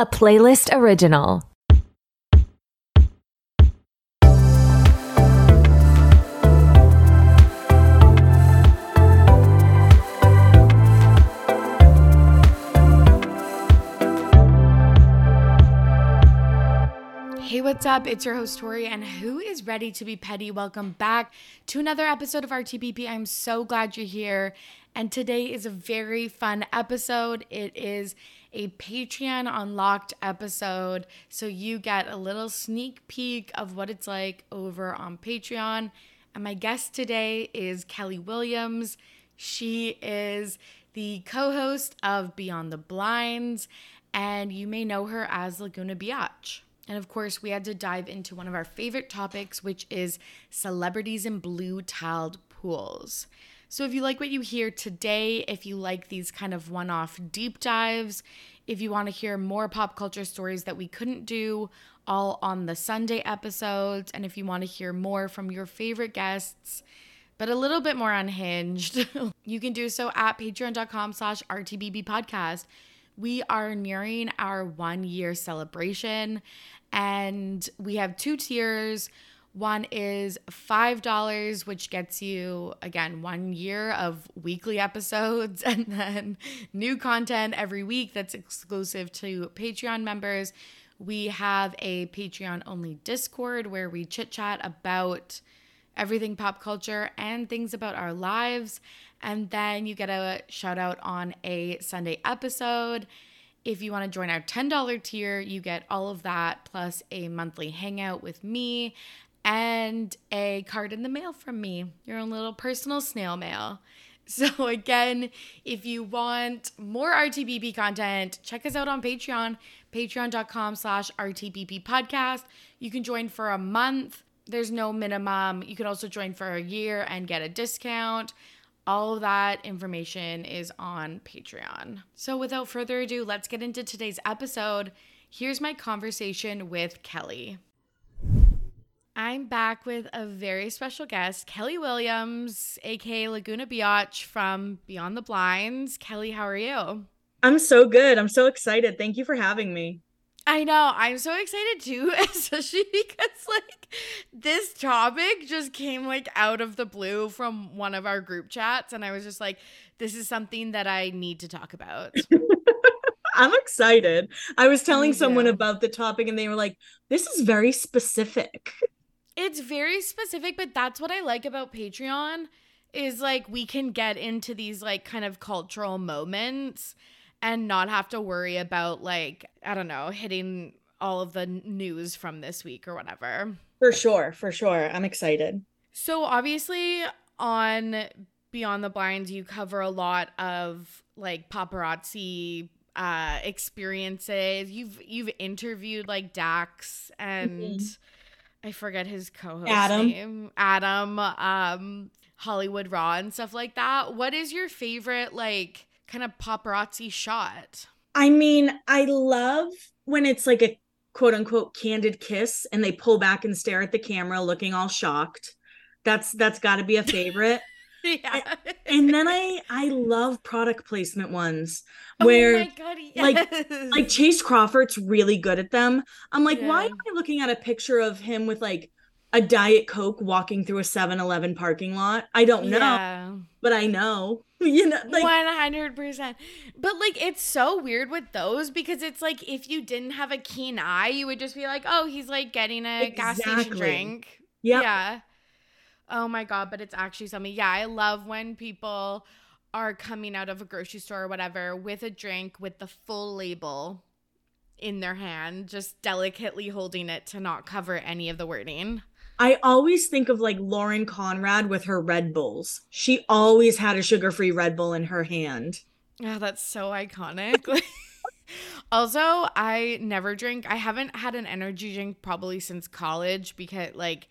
a Playlyst original. Hey, what's up? It's your host, Torry, and who is ready to be petty? Welcome back to another episode of RTBP. I'm so glad you're here. And today is a very fun episode. It is a Patreon unlocked episode. So you get a little sneak peek of what it's like over on Patreon. And my guest today is Kelli Williams. She is the co host of Beyond the Blinds, and you may know her as Laguna Biotch. And of course, we had to dive into one of our favorite topics, which is celebrities in blue tiled pools. So, if you like what you hear today, if you like these kind of one off deep dives, if you want to hear more pop culture stories that we couldn't do all on the Sunday episodes, and if you want to hear more from your favorite guests, but a little bit more unhinged, you can do so at patreon.com slash RTBP podcast. We are nearing our one year celebration and we have two tiers. One is $5, which gets you, again, one year of weekly episodes and then new content every week that's exclusive to Patreon members. We have a Patreon only Discord where we chit chat about everything pop culture and things about our lives. And then you get a shout out on a Sunday episode. If you want to join our $10 tier, you get all of that plus a monthly hangout with me and a card in the mail from me, your own little personal snail mail. So again, if you want more RTBP content, check us out on Patreon, patreon.com slash RTBP podcast. You can join for a month. There's no minimum. You can also join for a year and get a discount. All of that information is on Patreon. So, without further ado, let's get into today's episode. Here's my conversation with Kelli. I'm back with a very special guest, Kelli Williams, aka Laguna Biotch from Beyond the Blinds. Kelli, how are you? I'm so good. I'm so excited. Thank you for having me. I know. I'm so excited too, especially because like this topic just came like out of the blue from one of our group chats and I was just like this is something that I need to talk about. I'm excited. I was telling someone about the topic and they were like this is very specific. It's very specific, but that's what I like about Patreon is like we can get into these like kind of cultural moments and not have to worry about like I don't know, hitting all of the news from this week or whatever. For sure, for sure. I'm excited. So obviously on Beyond the Blinds you cover a lot of like paparazzi uh experiences. You've you've interviewed like Dax and mm-hmm. I forget his co-host Adam. name. Adam um Hollywood Raw and stuff like that. What is your favorite like kind of paparazzi shot? I mean, I love when it's like a quote unquote candid kiss and they pull back and stare at the camera looking all shocked. That's that's got to be a favorite. yeah. And, then I I love product placement ones oh where oh God, yes. like like Chace Crawford's really good at them. I'm like, Yeah. why am I looking at a picture of him with like a diet coke walking through a 7-Eleven parking lot? I don't know, Yeah. but I know. You know, like One hundred percent. But like it's so weird with those because it's like if you didn't have a keen eye, you would just be like, Oh, he's like getting a gas station drink. Yep. Yeah. Oh my god, but it's actually something. Yeah, I love when people are coming out of a grocery store or whatever with a drink with the full label in their hand, just delicately holding it to not cover any of the wording. I always think of like Lauren Conrad with her Red Bulls. She always had a sugar-free Red Bull in her hand. Oh, that's so iconic. also, I never drink. I haven't had an energy drink probably since college because, like,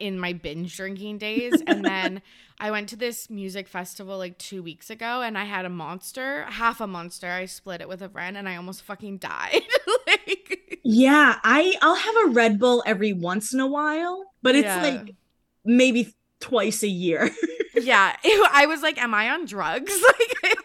in my binge drinking days. And then I went to this music festival like two weeks ago and I had a monster, half a monster. I split it with a friend and I almost fucking died. like, Yeah, I I'll have a Red Bull every once in a while, but it's Yeah. like maybe twice a year. yeah, it- I was like, am I on drugs? Like,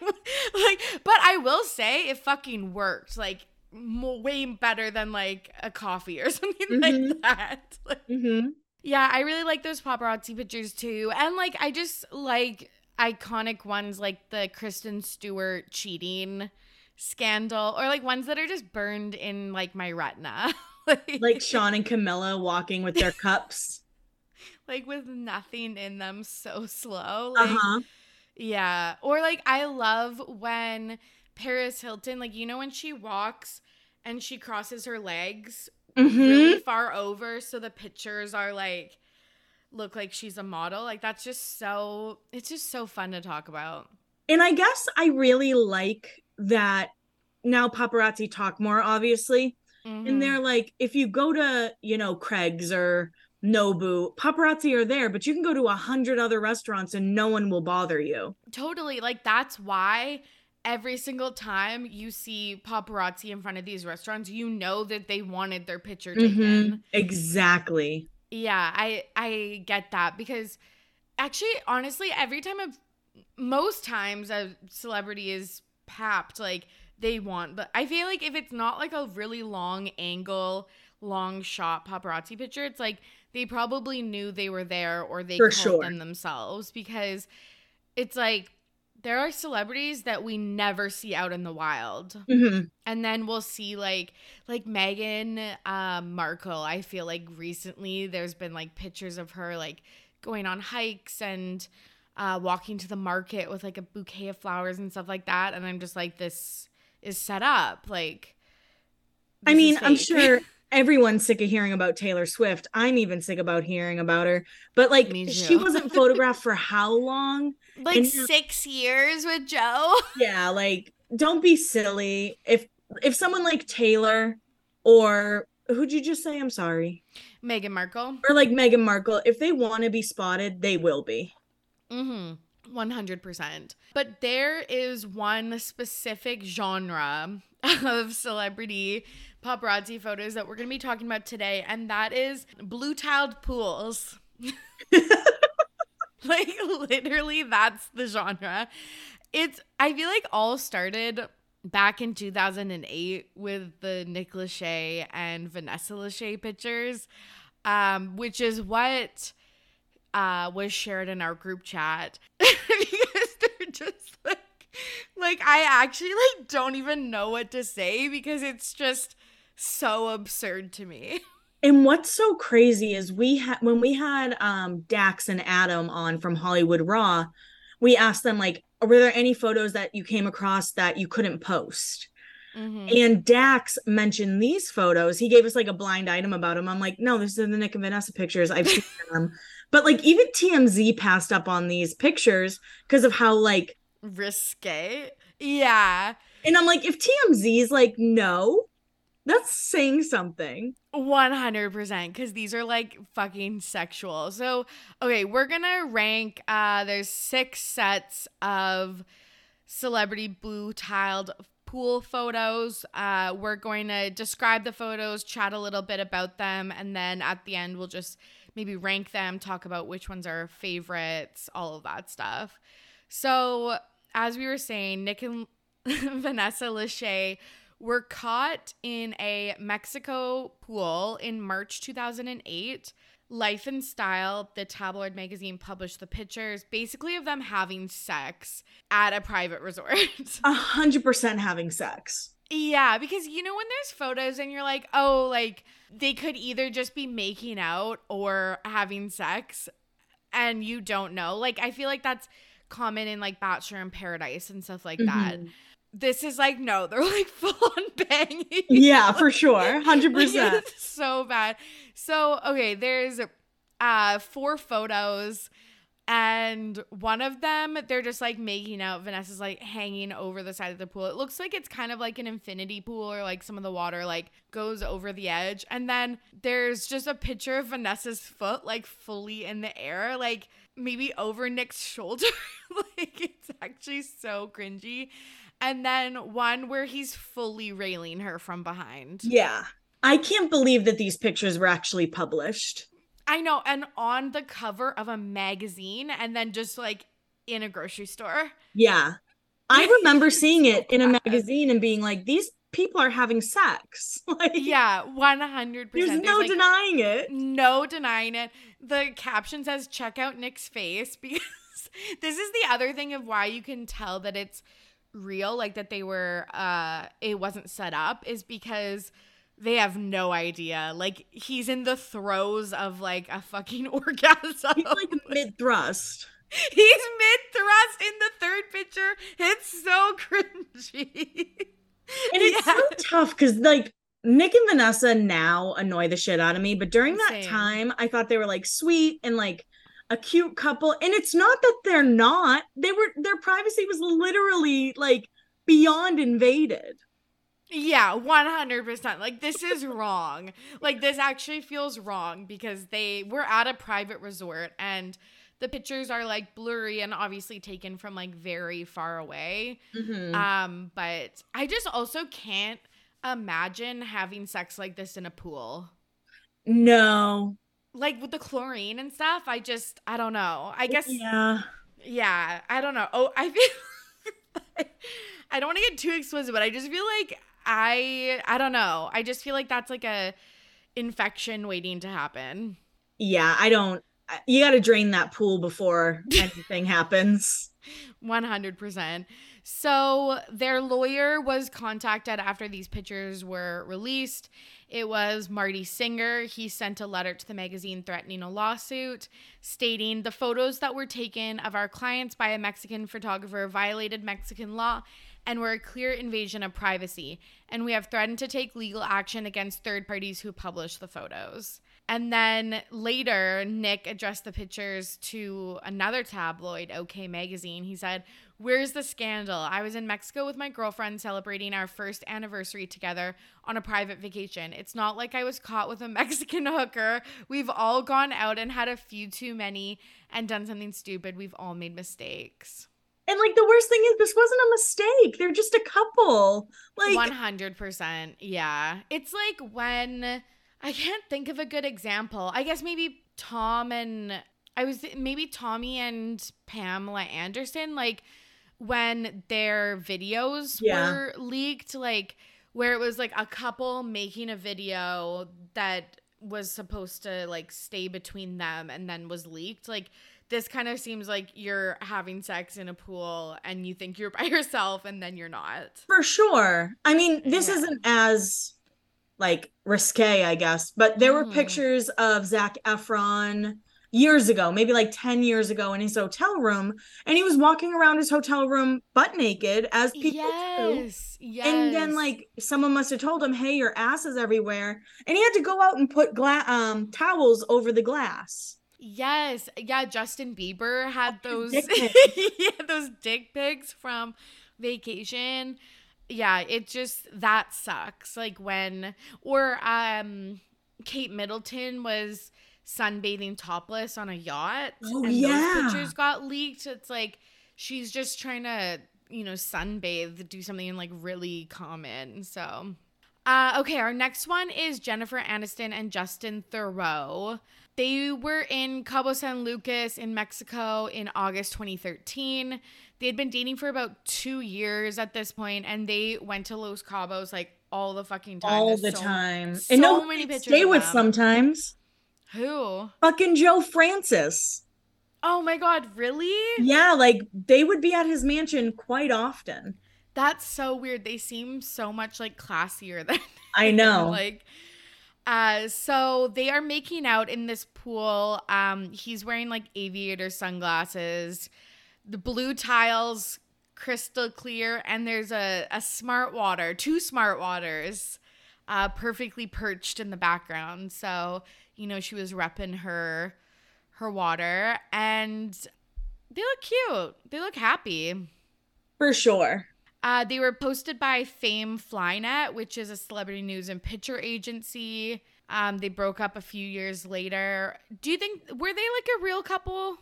like, but I will say it fucking worked. Like, mo- way better than like a coffee or something Mhm. like that. Like, Mm-hmm. Yeah, I really like those paparazzi pictures too. And like I just like iconic ones like the Kristen Stewart cheating scandal or like ones that are just burned in like my retina. like, Like Shawn and Camila walking with their cups. like with nothing in them so slow. Like Uh-huh. yeah. Or like I love when Paris Hilton like you know when she walks and she crosses her legs Mm-hmm. really far over so the pictures are like look like she's a model like that's just so it's just so fun to talk about And I guess I really like that now paparazzi talk more, obviously. Mhm. And they're like, if you go to, you know, Craig's or Nobu, paparazzi are there, but you can go to a hundred other restaurants and no one will bother you. totally like that's why every single time you see paparazzi in front of these restaurants you know that they wanted their picture taken Mhm. Exactly. Yeah, I I get that because actually honestly every time I've most times a celebrity is papped like they want but I feel like if it's not like a really long angle long shot paparazzi picture it's like they probably knew they were there or they For called sure. them themselves because it's like there are celebrities that we never see out in the wild Mhm. and then we'll see like like Meghan um Markle. I feel like recently there's been like pictures of her like going on hikes and uh walking to the market with like a bouquet of flowers and stuff like that. And I'm just like, this is set up. Like I mean, I'm sure everyone's sick of hearing about Taylor Swift. I'm even sick about hearing about her. But like she wasn't photographed for how long? like and- six years with Joe. Yeah, like don't be silly. If if someone like Taylor or who'd you just say? I'm sorry. Meghan Markle. Or like Meghan Markle, if they want to be spotted, they will be. Mm-hmm. 100%. But there is one specific genre of celebrity paparazzi photos that we're going to be talking about today, and that is blue tiled pools. like, literally, that's the genre. It's, I feel like, all started back in 2008 with the Nick Lachey and Vanessa Lachey pictures, um, which is what uh was shared in our group chat because they're just like like I actually like don't even know what to say because it's just so absurd to me. And what's so crazy is we had when we had um Dax and Adam on from Hollywood Raw, we asked them like, were there any photos that you came across that you couldn't post? Mhm. And Dax mentioned these photos. He gave us like a blind item about them. I'm like, no, this is the Nick and Vanessa pictures. I've seen them. But like even TMZ passed up on these pictures because of how like Risque. Yeah. and I'm like, if TMZ's like, no, that's saying something. 100% because these are like fucking sexual. So, okay, we're gonna rank. Uh, there's six sets of celebrity blue tiled pool photos. Uh, we're going to describe the photos, chat a little bit about them, and then at the end, we'll just maybe rank them, talk about which ones are favorites, all of that stuff. So, as we were saying, Nick and Vanessa Lachey were caught in a Mexico pool in March 2008. Life and Style, the tabloid magazine, published the pictures basically of them having sex at a private resort. A hundred percent having sex. yeah, because you know, when there's photos and you're like, oh, like they could either just be making out or having sex and you don't know. Like, I feel like that's common in like Bachelor in Paradise and stuff like that. Mhm. This is like, no, they're like full on banging. Yeah, for sure. Hundred Like, percent. so bad. So, okay, there's uh four photos and one of them they're just like making out. Vanessa's like hanging over the side of the pool. It looks like it's kind of like an infinity pool or like some of the water like goes over the edge. And then there's just a picture of Vanessa's foot like fully in the air, like maybe over Nick's shoulder. like it's actually so cringy. And then one where he's fully railing her from behind. Yeah. I can't believe that these pictures were actually published. I know, and on the cover of a magazine, and then just like in a grocery store. Yeah. I remember seeing it in a magazine and being like, these people are having sex. Like yeah, 100%. there's no like, denying it. No denying it. The caption says, check out Nick's face because this is the other thing of why you can tell that it's real, like that they were, uh, it wasn't set up, is because they have no idea. Like he's in the throes of like a fucking orgasm. He's like mid thrust. He's mid thrust in the third picture. It's so cringy. And it's Yeah. so tough because like Nick and Vanessa now annoy the shit out of me, but during that Same. time, I thought they were like sweet and like a cute couple. And it's not that they're not. They were their privacy was literally like beyond invaded. Yeah, 100%. Like, this is wrong. Like, this actually feels wrong because they were at a private resort and the pictures are like blurry and obviously taken from like very far away. Mhm. Um, but I just also can't imagine having sex like this in a pool. no. Like with the chlorine and stuff, I just, I don't know. I guess Yeah. yeah, I don't know. Oh, I feel I don't want to get too explicit, but I just feel like I I don't know. I just feel like that's like a infection waiting to happen. Yeah. I don't you gotta drain that pool before anything happens. 100%. So their lawyer was contacted after these pictures were released. It was Marty Singer. He sent a letter to the magazine threatening a lawsuit, stating the photos that were taken of our clients by a Mexican photographer violated Mexican law and were a clear invasion of privacy. And we have threatened to take legal action against third parties who published the photos. And then later, Nick addressed the pictures to another tabloid, OK Magazine. He said, Where's the scandal? I was in Mexico with my girlfriend celebrating our first anniversary together on a private vacation. It's not like I was caught with a Mexican hooker. We've all gone out and had a few too many and done something stupid. We've all made mistakes. And like the worst thing is this wasn't a mistake. They're just a couple. Like 100%. Yeah. It's like when I can't think of a good example. I guess maybe Tom and I was maybe Tommy and Pamela Anderson like when their videos Yeah. were leaked like where it was like a couple making a video that was supposed to like stay between them and then was leaked like this kind of seems like you're having sex in a pool and you think you're by yourself and then you're not For sure. I mean, this Yeah. isn't as like risque, I guess, but there were Mhm. pictures of Zac Efron years ago, maybe like 10 years ago in his hotel room, and he was walking around his hotel room butt naked as people do. yes yes And then like someone must have told him, "Hey, your ass is everywhere." And he had to go out and put gla- um towels over the glass. yes yeah justin bieber had those dick those dick pics from vacation yeah it just that sucks like when or um kate middleton was sunbathing topless on a yacht Oh, and yeah. those pictures got leaked it's like she's just trying to you know sunbathe do something like really common so uh, okay, our next one is Jennifer Aniston and Justin Theroux. They were in Cabo San Lucas in Mexico in August 2013. They had been dating for about two years at this point, and they went to Los Cabos like all the fucking time. all There's the so- time. so and no, many pictures stay with sometimes. Who? Fucking Joe Francis. Oh my god, really? Yeah, like they would be at his mansion quite often. That's so weird. They seem so much like classier than I know. like uh so they are making out in this pool um he's wearing like aviator sunglasses the blue tiles crystal clear and there's a a smart water two smart waters uh perfectly perched in the background so you know she was repping her her water and they look cute they look happy For sure. uh, they were posted by Fame Flynet, which is a celebrity news and picture agency. Um, they broke up a few years later. Do you think were they like a real couple?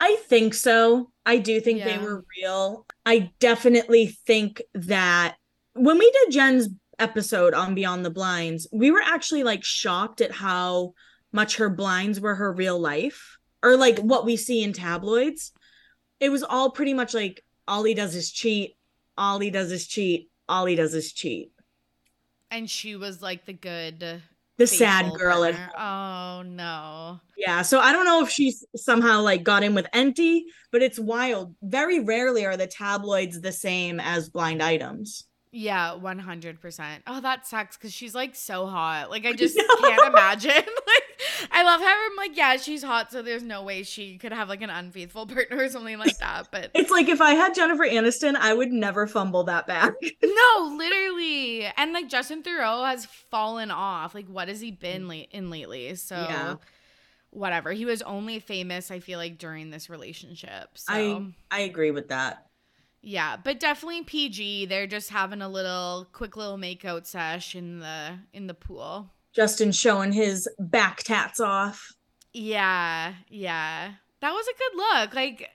I think so. I do think they were real. I definitely think that when we did Jen's episode on Beyond the Blinds, we were actually like shocked at how much her blinds were her real life or like what we see in tabloids. It was all pretty much like all he does is cheat, all he does is cheat, all he does is cheat. And she was like the good the sad girl at. Oh no. Yeah, so I don't know if she's somehow like got in with Enty, but it's wild. Very rarely are the tabloids the same as blind items. Yeah, 100%. Oh, that sucks because she's like so hot. Like, I just know. can't imagine. like, I love how I'm like, yeah, she's hot, so there's no way she could have like an unfaithful partner or something like that. But It's like if I had Jennifer Aniston, I would never fumble that back. no, literally. And like, Justin Theroux has fallen off. Like, what has he been mm. late in lately? So, Yeah. whatever. He was only famous, I feel like, during this relationship. So, I I agree with that. yeah, but definitely PG. They're just having a little quick little makeout sesh in the in the pool. Justin showing his back tats off. Yeah, yeah. That was a good look. Like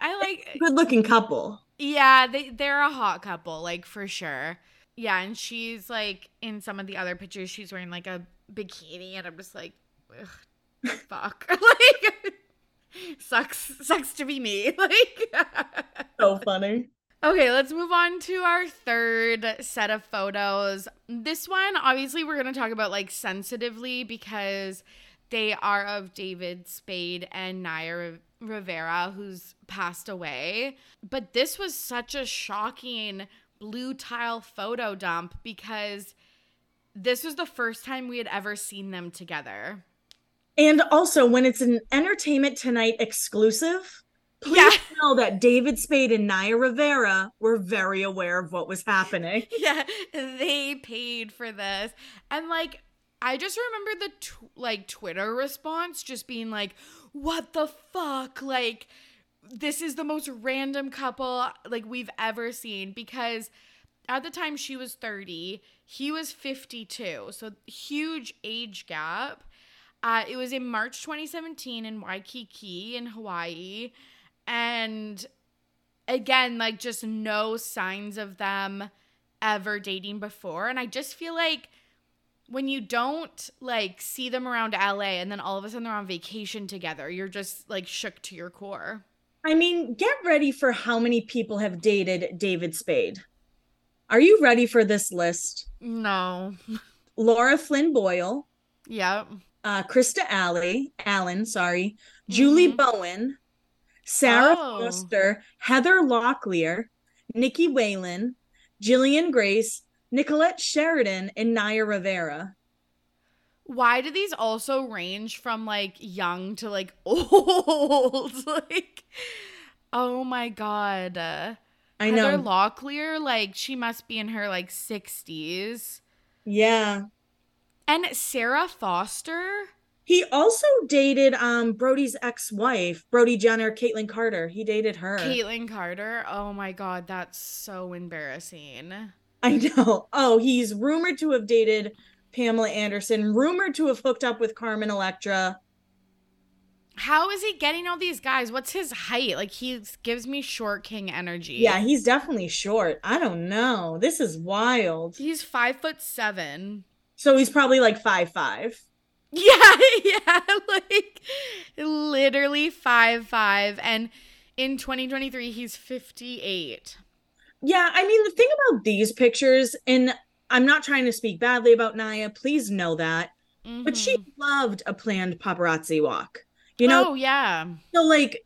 I like Good looking couple. yeah, they they're a hot couple, like for sure. Yeah, and she's like in some of the other pictures she's wearing like a bikini and I'm just like fuck. like sucks sucks to be me. Like So funny. Okay, let's move on to our third set of photos. This one, obviously, we're going to talk about like sensitively because they are of David Spade and Naya Rivera, who's passed away. But this was such a shocking blue tile photo dump because this was the first time we had ever seen them together. And also when it's an entertainment tonight exclusive, please Yeah. know that David Spade and Naya Rivera were very aware of what was happening. yeah, they paid for this. And like I just remember the tw- like Twitter response just being like, "What the fuck?" Like this is the most random couple like we've ever seen because at the time she was 30, he was 52. So huge age gap. Uh, it was in March 2017 in Waikiki in Hawaii. And again, like just no signs of them ever dating before. And I just feel like when you don't like see them around LA and then all of a sudden they're on vacation together, you're just like shook to your core. I mean, get ready for how many people have dated David Spade. Are you ready for this list? No. Laura Flynn Boyle, Yep. uh, Krista Alley, Allen, sorry, Julie Mhm. Bowen, Sarah Oh. Foster, Heather Locklear, Nicky Whelan, Jillian Grace, Nicolette Sheridan, and Naya Rivera. Why do these also range from like young to like old? like, oh my god. Uh, I Heather know. Locklear, like she must be in her like 60s. yeah. And Sarah Foster? He also dated um Brody's ex-wife, Brody Jenner, Kaitlynn Carter. He dated her. Kaitlynn Carter. Oh my god, that's so embarrassing. I know. Oh, he's rumored to have dated Pamela Anderson, rumored to have hooked up with Carmen Electra. How is he getting all these guys? What's his height? Like he gives me short king energy. Yeah, he's definitely short. I don't know. This is wild. he's five foot seven. So he's probably like five five. Yeah, yeah, like literally five five, and in 2023 he's 58. Yeah, I mean the thing about these pictures, and I'm not trying to speak badly about Naya, please know that. But she Mhm. loved a planned paparazzi walk. You know, oh yeah, So like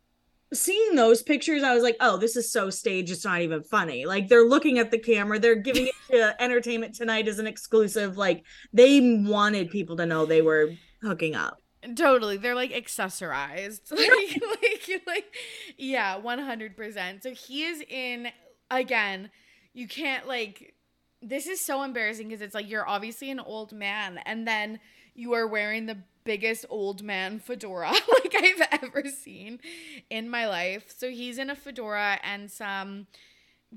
seeing those pictures, I was like, oh, this is so staged, it's not even funny. Like they're looking at the camera, they're giving it to Entertainment Tonight as an exclusive. Like they wanted people to know they were hooking up. totally. They're like accessorized, like, like, like, yeah, 100. percent So he is in again. You can't like. This is so embarrassing because it's like you're obviously an old man, and then you are wearing the biggest old man fedora like I've ever seen in my life. So he's in a fedora and some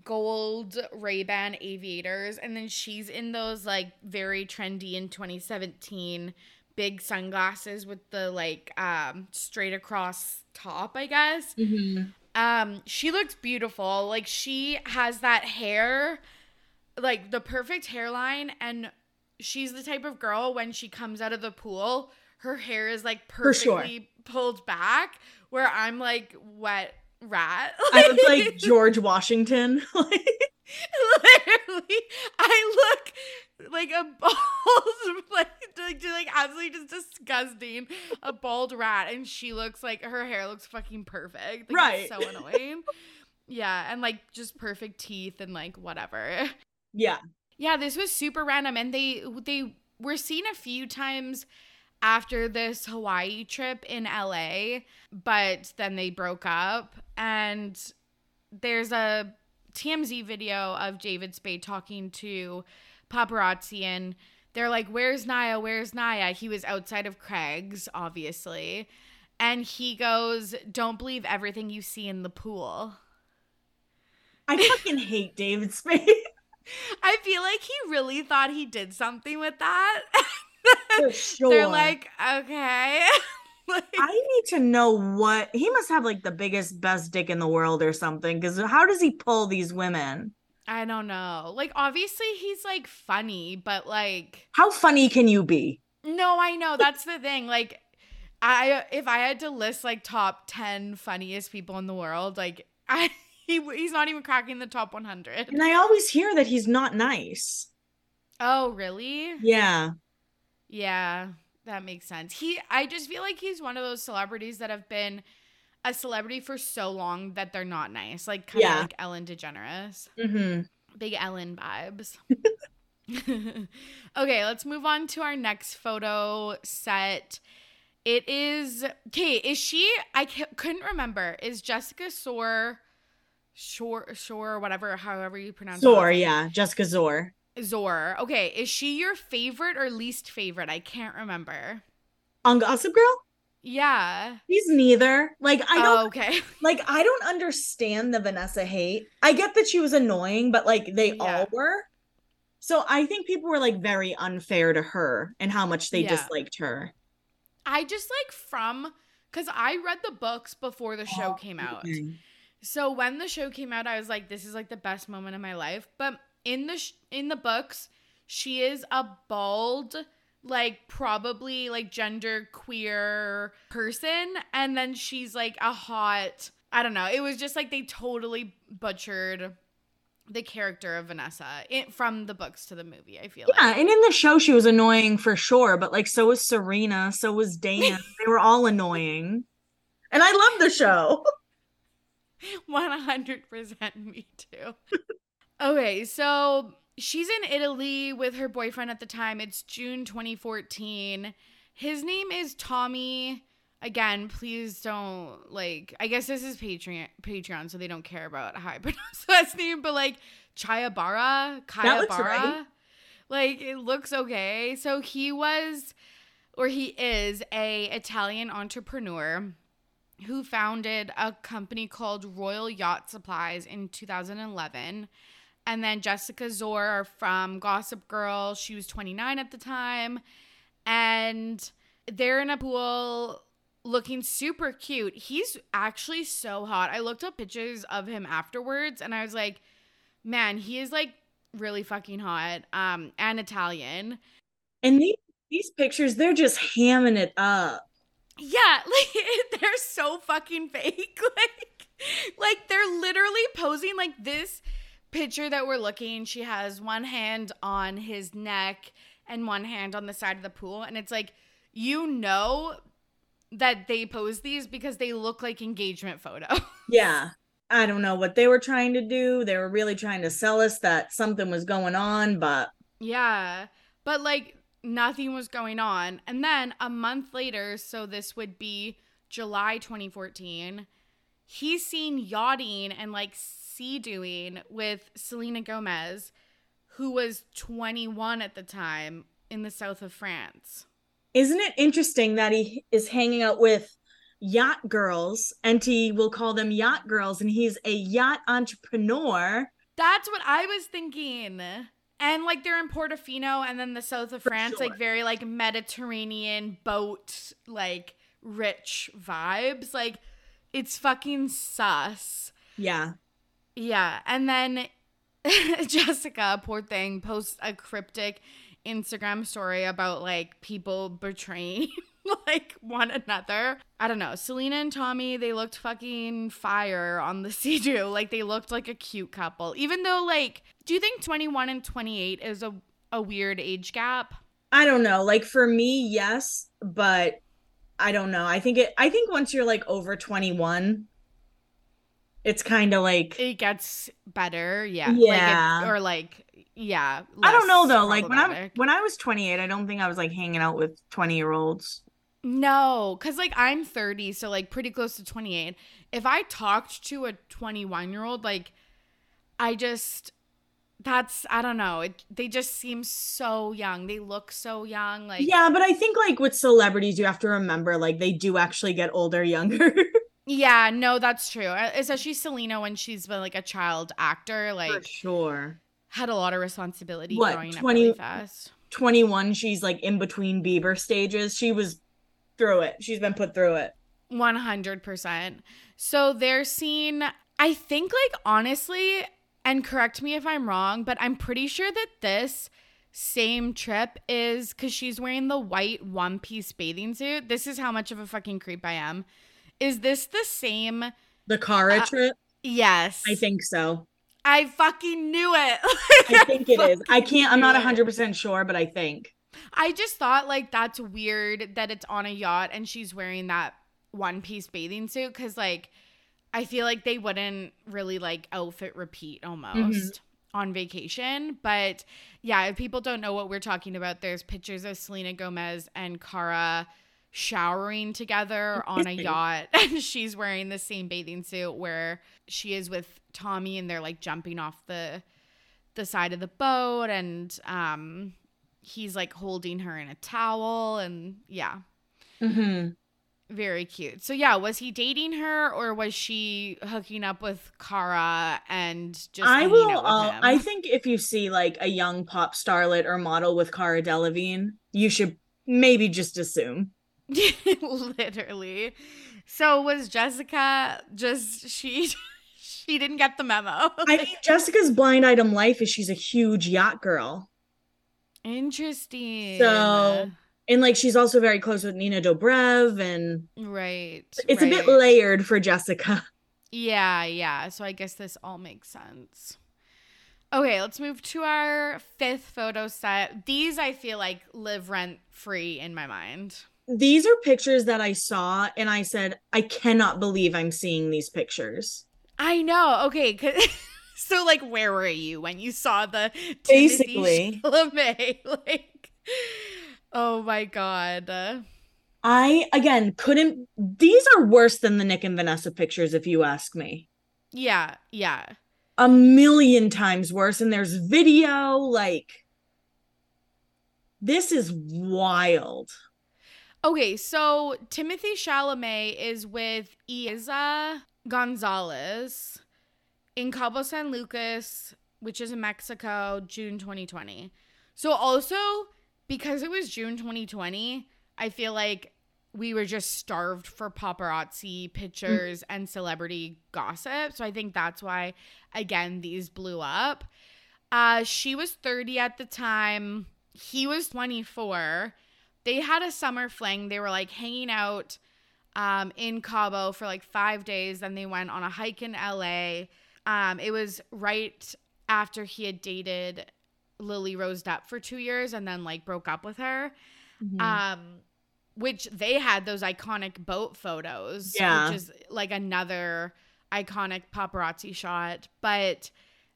gold Ray-Ban aviators and then she's in those like very trendy in 2017 big sunglasses with the like um straight across top, I guess. Um she looks beautiful. Like she has that hair like the perfect hairline and she's the type of girl when she comes out of the pool, her hair is like For sure. perfectly pulled back where I'm like wet rat. I look like George Washington. Like, Literally, I look like a bald, like, like, like absolutely just disgusting, a bald rat, and she looks like her hair looks fucking perfect. Like, Right. So annoying. yeah, and like just perfect teeth and like whatever. Yeah. Yeah, this was super random, and they they were seen a few times after this Hawaii trip in LA, but then they broke up. And there's a TMZ video of David Spade talking to paparazzi, and they're like, "Where's Naya? Where's Naya?" He was outside of Craig's, obviously, and he goes, "Don't believe everything you see in the pool." I fucking hate David Spade. I feel like he really thought he did something with that. For sure. They're like, okay. like, I need to know what he must have like the biggest, best dick in the world or something. Because how does he pull these women? I don't know. Like, obviously, he's like funny, but like, How funny can you be? no, I know. That's the thing. Like, I, if I had to list like top 10 funniest people in the world, like, I, he, he's not even cracking the top 100. And I always hear that he's not nice. Oh, really? Yeah. Yeah, that makes sense. He I just feel like he's one of those celebrities that have been a celebrity for so long that they're not nice. Like kind of Yeah. like Ellen DeGeneres. Mm-hmm. Big Ellen vibes. okay, let's move on to our next photo set. It is okay. Is she? I c- couldn't remember. Is Jessica Soar, Shore, Shore, whatever, however you pronounce Zor, it? yeah. Jessica Szohr. Zor. Okay, is she your favorite or least favorite? I can't remember. On Gossip Girl? Yeah. He's neither. Like I don't Oh, okay. like I don't understand the Vanessa hate. I get that she was annoying, but like they Yeah. all were. So I think people were like very unfair to her and how much they Yeah. disliked her. I just like from because I read the books before the show oh, came out. Okay. So when the show came out, I was like, this is like the best moment of my life. But in the sh- in the books, she is a bald, like probably like gender queer person, and then she's like a hot. I don't know. It was just like they totally butchered the character of Vanessa in, from the books to the movie. I feel Yeah, like. and in the show she was annoying for sure, but like so was Serena, so was Dan. they were all annoying. And I love the show. 100% me too. okay, so she's in Italy with her boyfriend at the time. It's June 2014. His name is Tommy. Again, please don't like I guess this is Patreon Patreon, so they don't care about how I pronounce the last name, but like Chayabara, That Kayabara. right. Like it looks okay. So he was or he is a Italian entrepreneur who founded a company called Royal Yacht Supplies in 2011. And then Jessica Szohr from Gossip Girl, she was 29 at the time. And they're in a pool looking super cute. He's actually so hot. I looked up pictures of him afterwards and I was like, man, he is like really fucking hot um and Italian. And these these pictures, they're just hamming it up. Yeah, like they're so fucking fake. Like like they're literally posing like this picture that we're looking. She has one hand on his neck and one hand on the side of the pool and it's like you know that they pose these because they look like engagement photo. Yeah. I don't know what they were trying to do. They were really trying to sell us that something was going on, but Yeah. But like nothing was going on. And then a month later, so this would be July 2014, he's seen yachting and like sea doing with Selena Gomez, who was 21 at the time in the south of France. isn't it interesting that he is hanging out with yacht girls and he will call them yacht girls and he's a yacht entrepreneur. That's what I was thinking. And like they're in Portofino and then the south of For France, sure. like very like Mediterranean boat, like rich vibes. Like it's fucking sus. Yeah. Yeah. And then Jessica, poor thing, posts a cryptic Instagram story about like people betraying like one another. I don't know. Selena and Tommy, they looked fucking fire on the sea Like they looked like a cute couple. Even though like do you think 21 and 28 is a a weird age gap? I don't know. Like for me, yes, but I don't know. I think it I think once you're like over 21, it's kind of like it gets better. Yeah. Yeah. Like or like yeah. I don't know though. Like when I when I was 28, I don't think I was like hanging out with 20 year olds. No, because like I'm 30, so like pretty close to 28. If I talked to a 21 year old, like I just that's I don't know. It they just seem so young. They look so young. Like Yeah, but I think like with celebrities, you have to remember like they do actually get older younger. yeah, no, that's true. Uh, especially Selena when she's been like a child actor, like For sure. Had a lot of responsibility what, growing 20, up really fast. 21, she's like in between Bieber stages. She was through it. She's been put through it. 100%. So they're seen I think like honestly and correct me if I'm wrong, but I'm pretty sure that this same trip is because she's wearing the white one piece bathing suit. This is how much of a fucking creep I am. Is this the same? The Cara uh, trip? Yes. I think so. I fucking knew it. I think it is. I can't, I'm not 100% sure, but I think. I just thought like that's weird that it's on a yacht and she's wearing that one piece bathing suit because like I feel like they wouldn't really like outfit repeat almost mm-hmm. on vacation. But yeah, if people don't know what we're talking about, there's pictures of Selena Gomez and Cara showering together on a yacht and she's wearing the same bathing suit where she is with Tommy and they're like jumping off the the side of the boat and um he's like holding her in a towel and yeah. Mm-hmm. Very cute. So yeah, was he dating her or was she hooking up with Cara and just I will uh, I think if you see like a young pop starlet or model with Cara Delevingne, you should maybe just assume. Literally. So was Jessica just she she didn't get the memo. I mean Jessica's blind item life is she's a huge yacht girl. Interesting. So and like she's also very close with Nina Dobrev and right. It's right. a bit layered for Jessica. Yeah, yeah. So I guess this all makes sense. Okay, let's move to our fifth photo set. These I feel like live rent free in my mind. These are pictures that I saw and I said, I cannot believe I'm seeing these pictures. I know. Okay, so like where were you when you saw the basically Chalamet? like Oh my god. I again couldn't these are worse than the Nick and Vanessa pictures if you ask me. Yeah, yeah. A million times worse and there's video like this is wild. Okay, so Timothy Chalamet is with Eiza Gonzalez in Cabo San Lucas, which is in Mexico, June 2020. So also because it was June 2020, I feel like we were just starved for paparazzi pictures and celebrity gossip. So I think that's why, again, these blew up. Uh, she was 30 at the time, he was 24. They had a summer fling. They were like hanging out um, in Cabo for like five days. Then they went on a hike in LA. Um, it was right after he had dated Lily Rose Depp for two years and then like broke up with her. Mm-hmm. Um, which they had those iconic boat photos, yeah. which is like another iconic paparazzi shot. But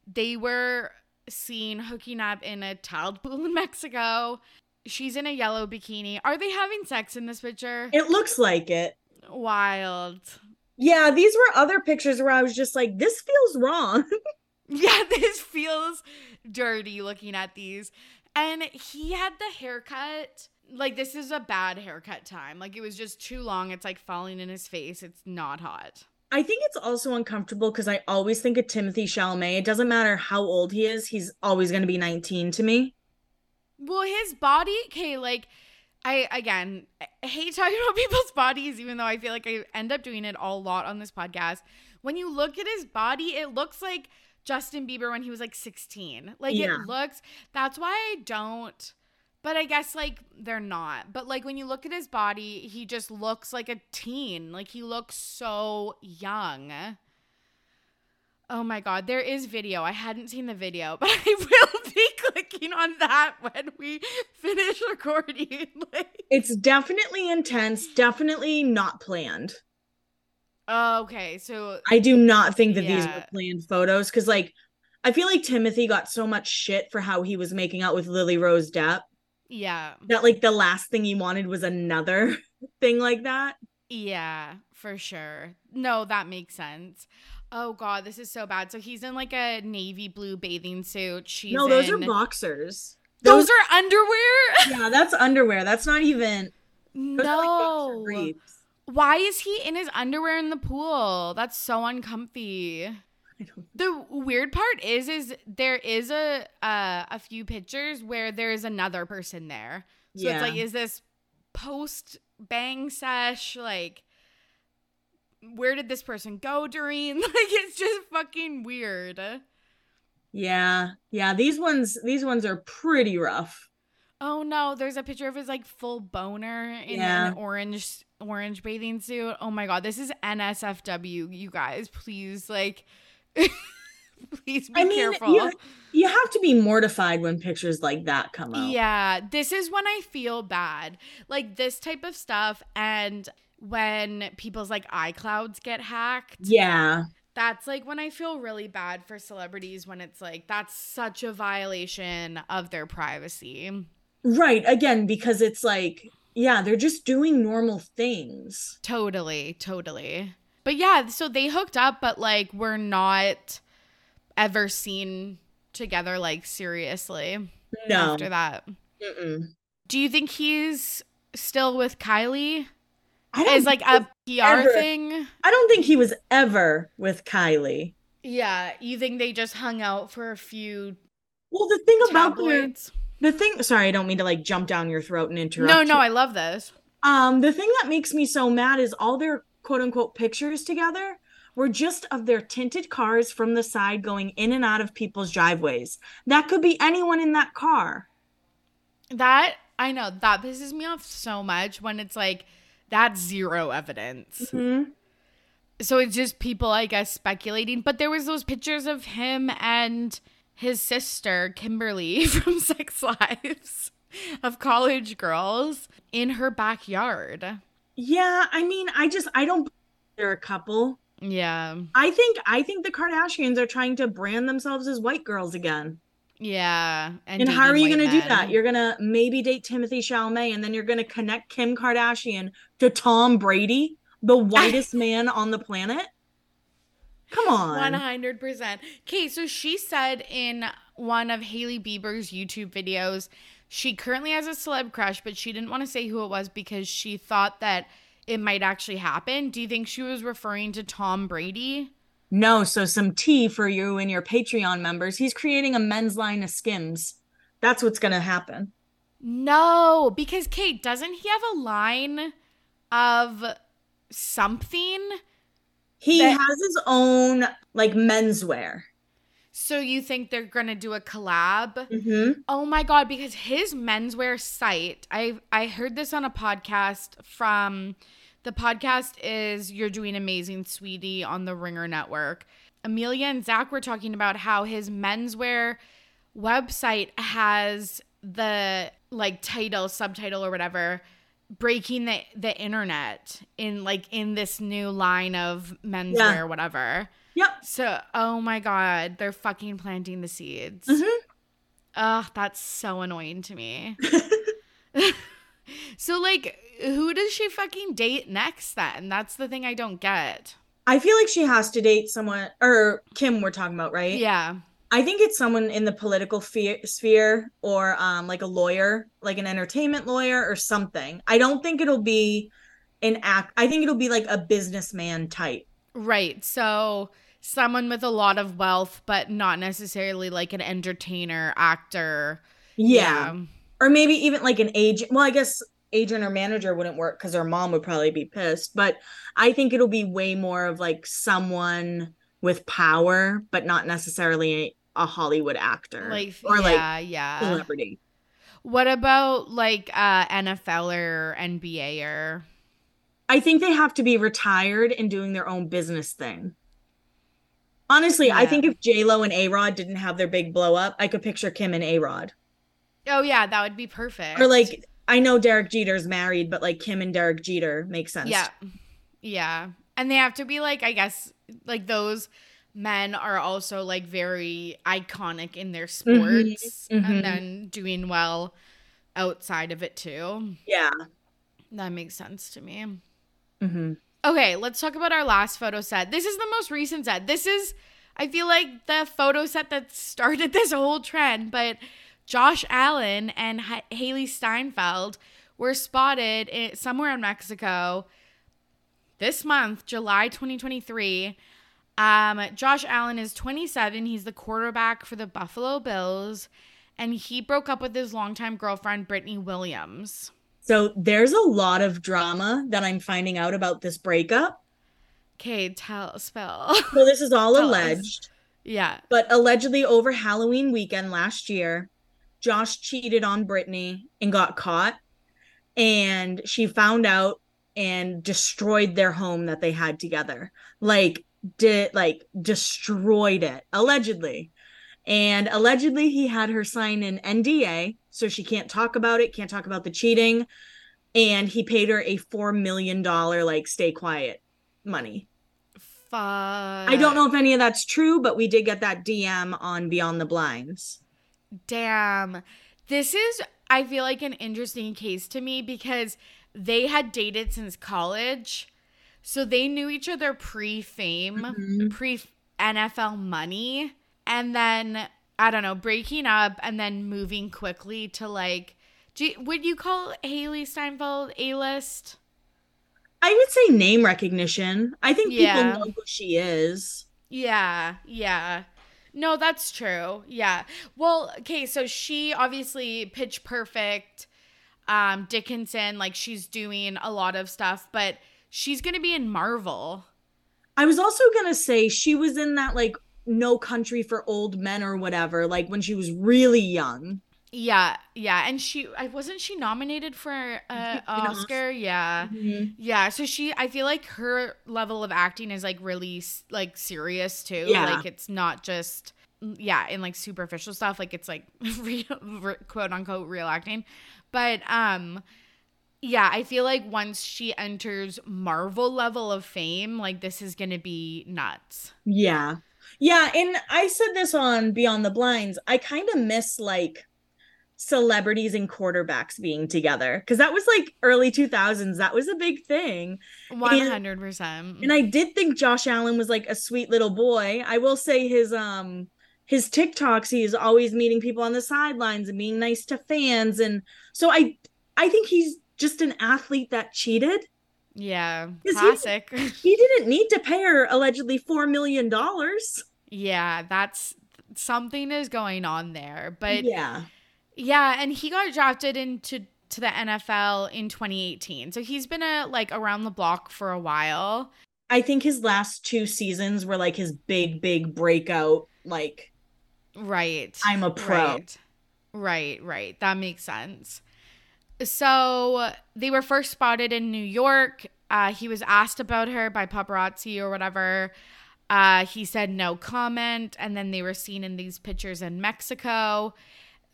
they were seen hooking up in a tiled pool in Mexico. She's in a yellow bikini. Are they having sex in this picture? It looks like it. Wild. Yeah, these were other pictures where I was just like, this feels wrong. yeah, this feels dirty looking at these. And he had the haircut. Like, this is a bad haircut time. Like, it was just too long. It's like falling in his face. It's not hot. I think it's also uncomfortable because I always think of Timothy Chalamet. It doesn't matter how old he is, he's always going to be 19 to me. Well, his body, okay, like, I, again, I hate talking about people's bodies, even though I feel like I end up doing it a lot on this podcast. When you look at his body, it looks like Justin Bieber when he was like 16. Like yeah. it looks that's why I don't But I guess like they're not. But like when you look at his body, he just looks like a teen. Like he looks so young. Oh my god, there is video. I hadn't seen the video, but I will be clicking on that when we finish recording. like, It's definitely intense, definitely not planned. Oh, okay, so I do not think that these Yeah. were planned photos because, like, I feel like Timothy got so much shit for how he was making out with Lily Rose Depp yeah. that, like, the last thing he wanted was another thing like that. Yeah, for sure. No, that makes sense. Oh god, this is so bad. So he's in like a navy blue bathing suit. She's no, those in- are boxers. Those are underwear? yeah, that's underwear. That's not even. Those are, like, no. Why is he in his underwear in the pool? That's so uncomfy. The weird part is is there is a uh, a few pictures where there is another person there. So Yeah. it's like is this post bang sesh like where did this person go during? Like it's just fucking weird. Yeah, yeah. These ones, these ones are pretty rough. Oh no, there's a picture of his like full boner in Yeah. an orange orange bathing suit. Oh my god, this is NSFW, you guys. Please like please be I mean, careful. you, you have to be mortified when pictures like that come up. Yeah, this is when I feel bad. Like this type of stuff and when people's like iClouds get hacked. Yeah. That's like when I feel really bad for celebrities when it's like that's such a violation of their privacy. Right. Again, because it's like, yeah, they're just doing normal things. Totally, totally. But yeah, so they hooked up, but like we're not ever seen together like seriously No. after that. Mm-mm. Do you think he's still with Kylie? I don't As like a PR ever- thing? I don't think he was ever with Kylie. Yeah, you think they just hung out for a few Well, the thing about the, the thing, sorry, I don't mean to like jump down your throat and interrupt. No, no, you. I love this. Um, the thing that makes me so mad is all their quote unquote pictures together were just of their tinted cars from the side going in and out of people's driveways. That could be anyone in that car. That I know that pisses me off so much when it's like that's zero evidence. Mhm. So it's just people, I guess, speculating. But there was those pictures of him and his sister Kimberly from Sex Lives of college girls in her backyard. Yeah, I mean, I just I don't they're a couple. Yeah, I think I think the Kardashians are trying to brand themselves as white girls again. Yeah. And how are you going to do that? You're going to maybe date Timothee Chalamet and then you're going to connect Kim Kardashian to Tom Brady, the whitest man on the planet? Come on. One hundred percent. Okay, so she said in one of Hailey Bieber's YouTube videos, she currently has a celeb crush, but she didn't want to say who it was because she thought that it might actually happen. Do you think she was referring to Tom Brady? No, so some tea for you and your Patreon members. He's creating a men's line of Skims. That's what's going to happen. No, because Kate, doesn't he have a line of something? He That- has his own like menswear. So you think they're gonna do a collab? Mm-hmm. Oh my god, because his menswear site, I I heard this on a podcast from the podcast is You're Doing Amazing Sweetie on the Ringer Network. Amelia and Zack were talking about how his menswear website has the like title, subtitle or whatever, breaking the the internet in like in this new line of menswear, Yeah. whatever. Yep. So, oh my god, they're fucking planting the seeds. Mhm. Ugh, that's so annoying to me. so, like, who does she fucking date next then? That's the thing I don't get. I feel like she has to date someone, or Kim, we're talking about, right? Yeah. I think it's someone in the political fe- sphere or um, like a lawyer, like an entertainment lawyer or something. I don't think it'll be an act. I think it'll be like a businessman type. Right. So, someone with a lot of wealth, but not necessarily like an entertainer, actor. Yeah. Or maybe even like an agent. Well, I guess agent or manager wouldn't work because her mom would probably be pissed. But I think it'll be way more of like someone with power, but not necessarily a, Hollywood actor Like, or like yeah, yeah. celebrity. What about like uh NFL or NBA or I think they have to be retired and doing their own business thing. Honestly, I think if J Lo and A Rod didn't have their big blow up, I could picture Kim and A Rod. Oh yeah, that would be perfect. Or like, I know Derek Jeter's married, but like Kim and Derek Jeter makes sense. Yeah. Yeah. And they have to be like, I guess, like those men are also like very iconic in their sports mhm. and then doing well outside of it too. Yeah. That makes sense to me. hmm Okay, let's talk about our last photo set. This is the most recent set. This is, I feel like, the photo set that started this whole trend. But Josh Allen and Hailee Steinfeld were spotted in, somewhere in Mexico this month, July 2023. Um, Josh Allen is 27. He's the quarterback for the Buffalo Bills. And he broke up with his longtime girlfriend, Brittany Williams. So there's a lot of drama that I'm finding out about this breakup. Okay, tell, spell. So this is all Tell us. alleged. yeah. But allegedly over Halloween weekend last year, Josh cheated on Brittany and got caught. And she found out and destroyed their home that they had together. Like did like destroyed it allegedly. And allegedly he had her sign an NDA so she can't talk about it, can't talk about the cheating. And he paid her a 4 million dollar like stay quiet money. Fuck. I don't know if any of that's true, but we did get that DM on Beyond the Blinds. Damn. This is, I feel like, an interesting case to me because they had dated since college. So they knew each other pre fame, Mhm. pre NFL money. And then, I don't know, breaking up and then moving quickly to like, do would you call Hailee Steinfeld A list? I would say name recognition. I think people know who she is. Yeah, yeah. No, that's true. Yeah. Well, okay, so she obviously pitch perfect. Um, Dickinson, like she's doing a lot of stuff, but she's gonna be in Marvel. I was also gonna say she was in that like No Country for Old Men or whatever, like when she was really young. Yeah, yeah. And she I wasn't she nominated for uh An Oscar? Yeah. Yeah, so she I feel like her level of acting is like really like serious too. Yeah. Like it's not just yeah, in like superficial stuff, like it's like real re- quote unquote real acting. But um yeah, I feel like once she enters Marvel level of fame, like this is to be nuts. Yeah. Yeah. And I said this on Beyond the Blinds. I kind of miss like celebrities and quarterbacks being together because that was like early 2000s. That was a big thing. 100%. And I did think Josh Allen was like a sweet little boy. I will say his um his TikToks, he is always meeting people on the sidelines and being nice to fans. And so I I think he's just an athlete that cheated. yeah, Is he- classic. He didn't need to pay her allegedly four million dollars. yeah, that's something is going on there. But Yeah. Yeah, and he got drafted into to the NFL in 2018. So he's been a like around the block for a while. I think his last two seasons were like his big, big breakout. Like, Right. I'm a pro. Right. Right, right. That makes sense. So they were first spotted in New York. Uh, he was asked about her by paparazzi or whatever. Uh, he said no comment. And then they were seen in these pictures in Mexico.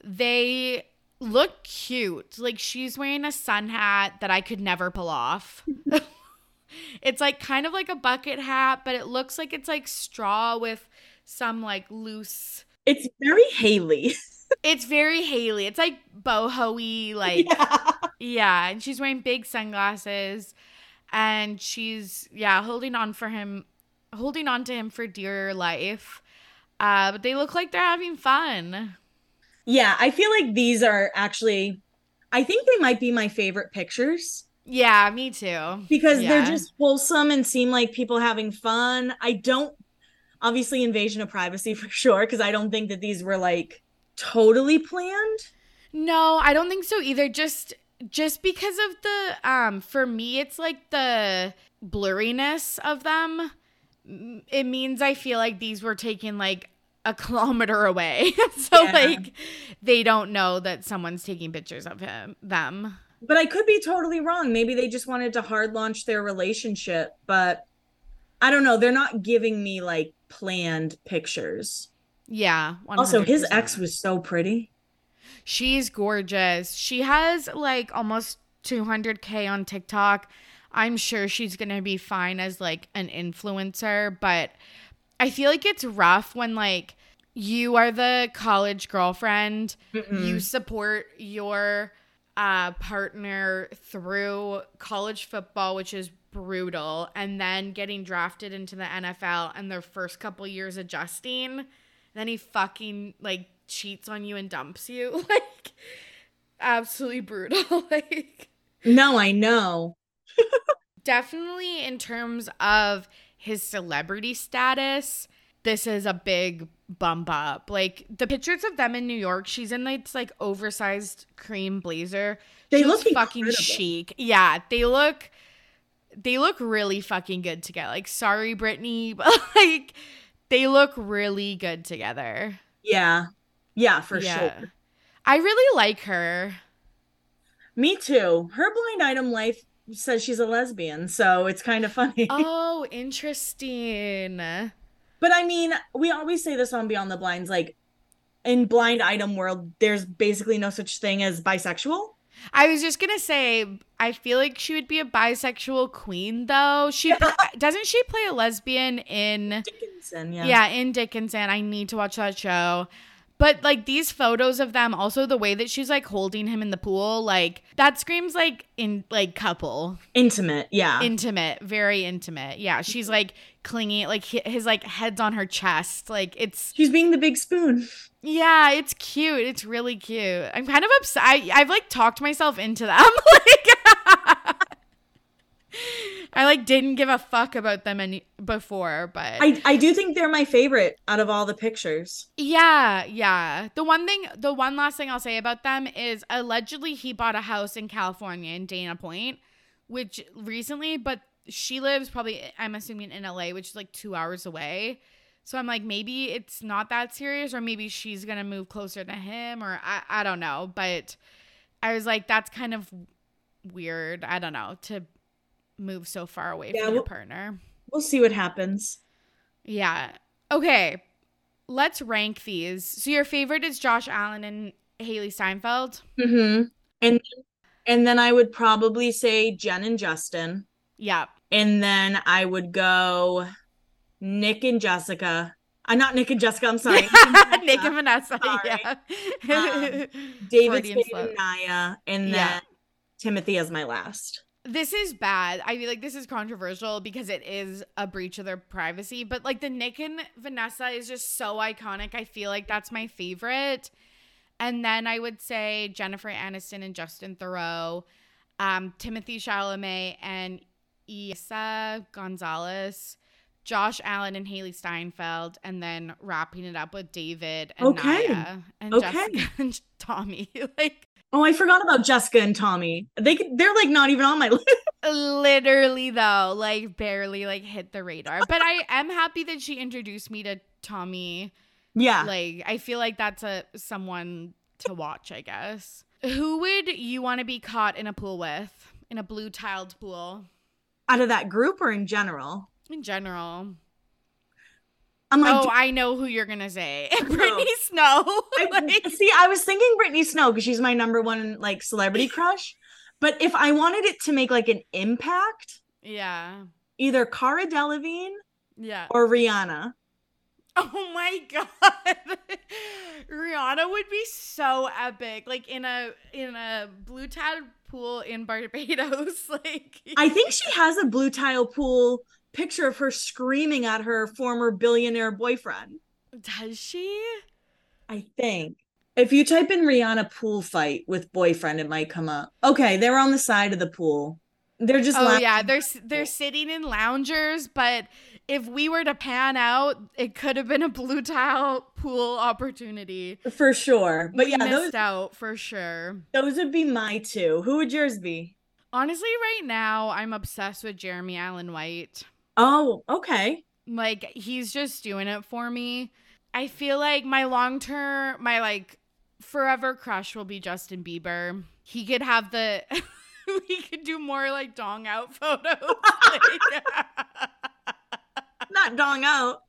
They look cute. Like she's wearing a sun hat that I could never pull off. it's like kind of like a bucket hat, but it looks like it's like straw with some like loose it's very Hailee. it's very Hailee. It's like boho like yeah. yeah. and she's wearing big sunglasses and she's yeah, holding on for him holding on to him for dear life. Uh but they look like they're having fun. Yeah. I feel like these are actually, I think they might be my favorite pictures Yeah, me too. because they're just wholesome and seem like people having fun. I don't, obviously, invasion of privacy for sure, because I don't think that these were like totally planned. No, I don't think so either. Just just because of the um for me it's like the blurriness of them. It means I feel like these were taken like a kilometer away. so Yeah. like they don't know that someone's taking pictures of him them. But I could be totally wrong. Maybe they just wanted to hard launch their relationship, but I don't know. They're not giving me like planned pictures. Yeah. Also, his ex was so pretty. She's gorgeous. She has like almost 200k on TikTok. I'm sure she's going to be fine as like an influencer, but I feel like it's rough when like you are the college girlfriend, you support your uh partner through college football which is brutal and then getting drafted into the NFL and their first couple years adjusting then he fucking like cheats on you and dumps you. Like absolutely brutal. Like No, I know. definitely in terms of his celebrity status this is a big bump up like the pictures of them in new york she's in this like oversized cream blazer They She look looks fucking incredible. chic yeah they look they look really fucking good together like sorry brittany but like they look really good together Yeah. Yeah, for Yeah. sure. i really like her Me too. Her blind item life says she's a lesbian, so it's kind of funny. oh interesting But I mean, we always say this on Beyond the Blinds like in blind item world, there's basically no such thing as bisexual. I was just gonna say, I feel like she would be a bisexual queen, though. She doesn't she play a lesbian in Dickinson, yeah. yeah. in Dickinson. I need to watch that show. But like these photos of them, also the way that she's like holding him in the pool, like that screams like in like couple, Intimate, yeah. intimate, very intimate. Yeah, she's like clinging, like his like head's on her chest, like it's she's being the big spoon. yeah, it's cute. It's really cute. I'm kind of upset. I, I've like talked myself into them. like, I like didn't give a fuck about them any before, but I, I do think they're my favorite out of all the pictures. yeah, yeah. The one thing, the one last thing I'll say about them is allegedly he bought a house in California in Dana Point, which recently, but she lives probably I'm assuming in LA, which is like two hours away. So I'm like, maybe it's not that serious, or maybe she's gonna move closer to him, or I, I don't know. But I was like, that's kind of weird. I don't know to move so far away Yeah, from your partner. We'll see what happens. Yeah. Okay. Let's rank these. So your favorite is Josh Allen and Hailee Steinfeld. Mm-hmm. And and then I would probably say Jen and Justin. Yep. And then I would go Nick and Jessica. I'm not Nick and Jessica, I'm sorry. Nick and Vanessa. Yeah. Um, David Freudian Spade slip. and Naya, and then Yeah. Timothee as my last. This is bad. I feel like this is controversial because it is a breach of their privacy. But like the Nick and Vanessa is just so iconic. I feel like that's my favorite. And then I would say Jennifer Aniston and Justin Theroux, um, Timothee Chalamet and Eiza Gonzalez, Josh Allen and Hailee Steinfeld, and then wrapping it up with David and Okay. Naya and Okay. Jessica and Tommy. like Oh, I forgot about Jessica and Tommy. They could- they're like not even on my list. literally though like barely like hit the radar but i am happy that she introduced me to tommy Yeah. like i feel like that's a someone to watch i guess who would you want to be caught in a pool with in a blue tiled pool Out of that group or in general? in general I'm like, oh i know who you're gonna say brittany snow I, Like- see, I was thinking Brittany Snow because she's my number one like celebrity crush. But if I wanted it to make like an impact, yeah either Cara Delevingne yeah or Rihanna. Oh my god. Rihanna would be so epic. Like in a in a blue tide pool in Barbados. Like I think she has a blue tile pool picture of her screaming at her former billionaire boyfriend. Does she? I think. If you type in Rihanna pool fight with boyfriend, it might come up. Okay, they're on the side of the pool. They're just Oh yeah, they're they're sitting in loungers, but if we were to pan out, it could have been a blue tile pool opportunity. for sure. But we yeah, missed those out for sure. those would be my two. Who would yours be? Honestly, right now I'm obsessed with Jeremy Allen White. Oh, okay. Like he's just doing it for me. I feel like my long term, my like forever crush will be Justin Bieber. He could have the, we could do more like dong out photos. like, Not dong out.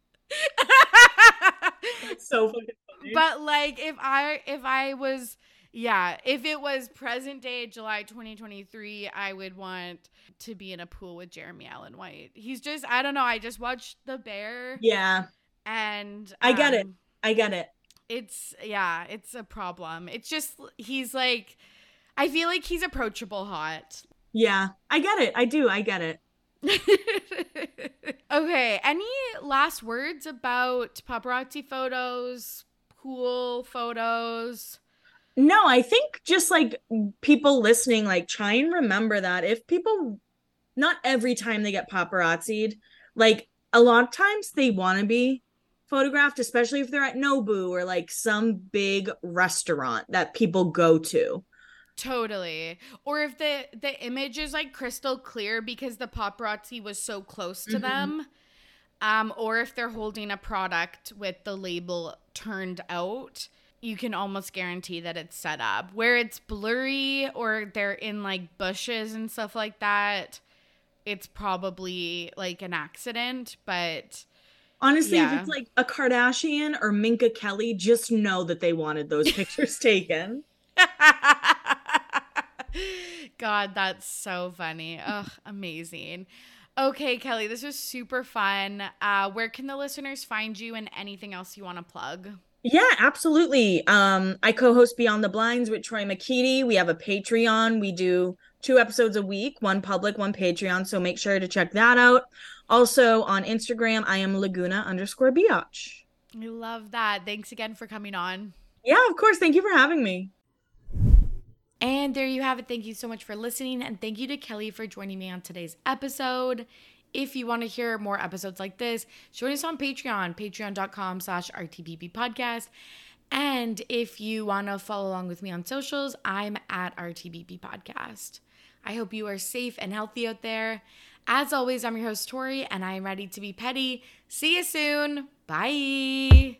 So fucking funny. but like if I if I was yeah, if it was present day July 2023, I would want to be in a pool with Jeremy Allen White. He's just I don't know, I just watched The Bear yeah, and I get it. um, I get it. It's yeah, it's a problem. It's just he's like I feel like he's approachable hot. Yeah, I get it. I do. I get it. okay, any last words about paparazzi photos, pool photos? No, I think just like people listening, like try and remember that if people, not every time they get paparazzied, like a lot of times they want to be photographed, especially if they're at Nobu or like some big restaurant that people go to. Totally. Or if the the image is like crystal clear because the paparazzi was so close to Mhm. them. Um, or if they're holding a product with the label turned out, you can almost guarantee that it's set up. Where it's blurry or they're in like bushes and stuff like that, it's probably like an accident, but Honestly, if it's like a Kardashian or Minka Kelly, just know that they wanted those pictures taken. God, that's so funny. Ugh, amazing. Okay, Kelli, this was super fun. Uh, where can the listeners find you and anything else you want to plug? Yeah, absolutely. Um, I co-host Beyond the Blinds with Troy McKeety. We have a Patreon. We do two episodes a week, one public, one Patreon. So make sure to check that out. Also on Instagram, I am Laguna underscore Biotch. I love that. Thanks again for coming on. Yeah, of course. Thank you for having me. And there you have it. Thank you so much for listening. And thank you to Kelli for joining me on today's episode. If you want to hear more episodes like this, join us on Patreon, patreon.com slash RTBP podcast. And if you want to follow along with me on socials, I'm at RTBP podcast. I hope you are safe and healthy out there. As always, I'm your host, Torry, and I'm ready to be petty. See you soon. Bye.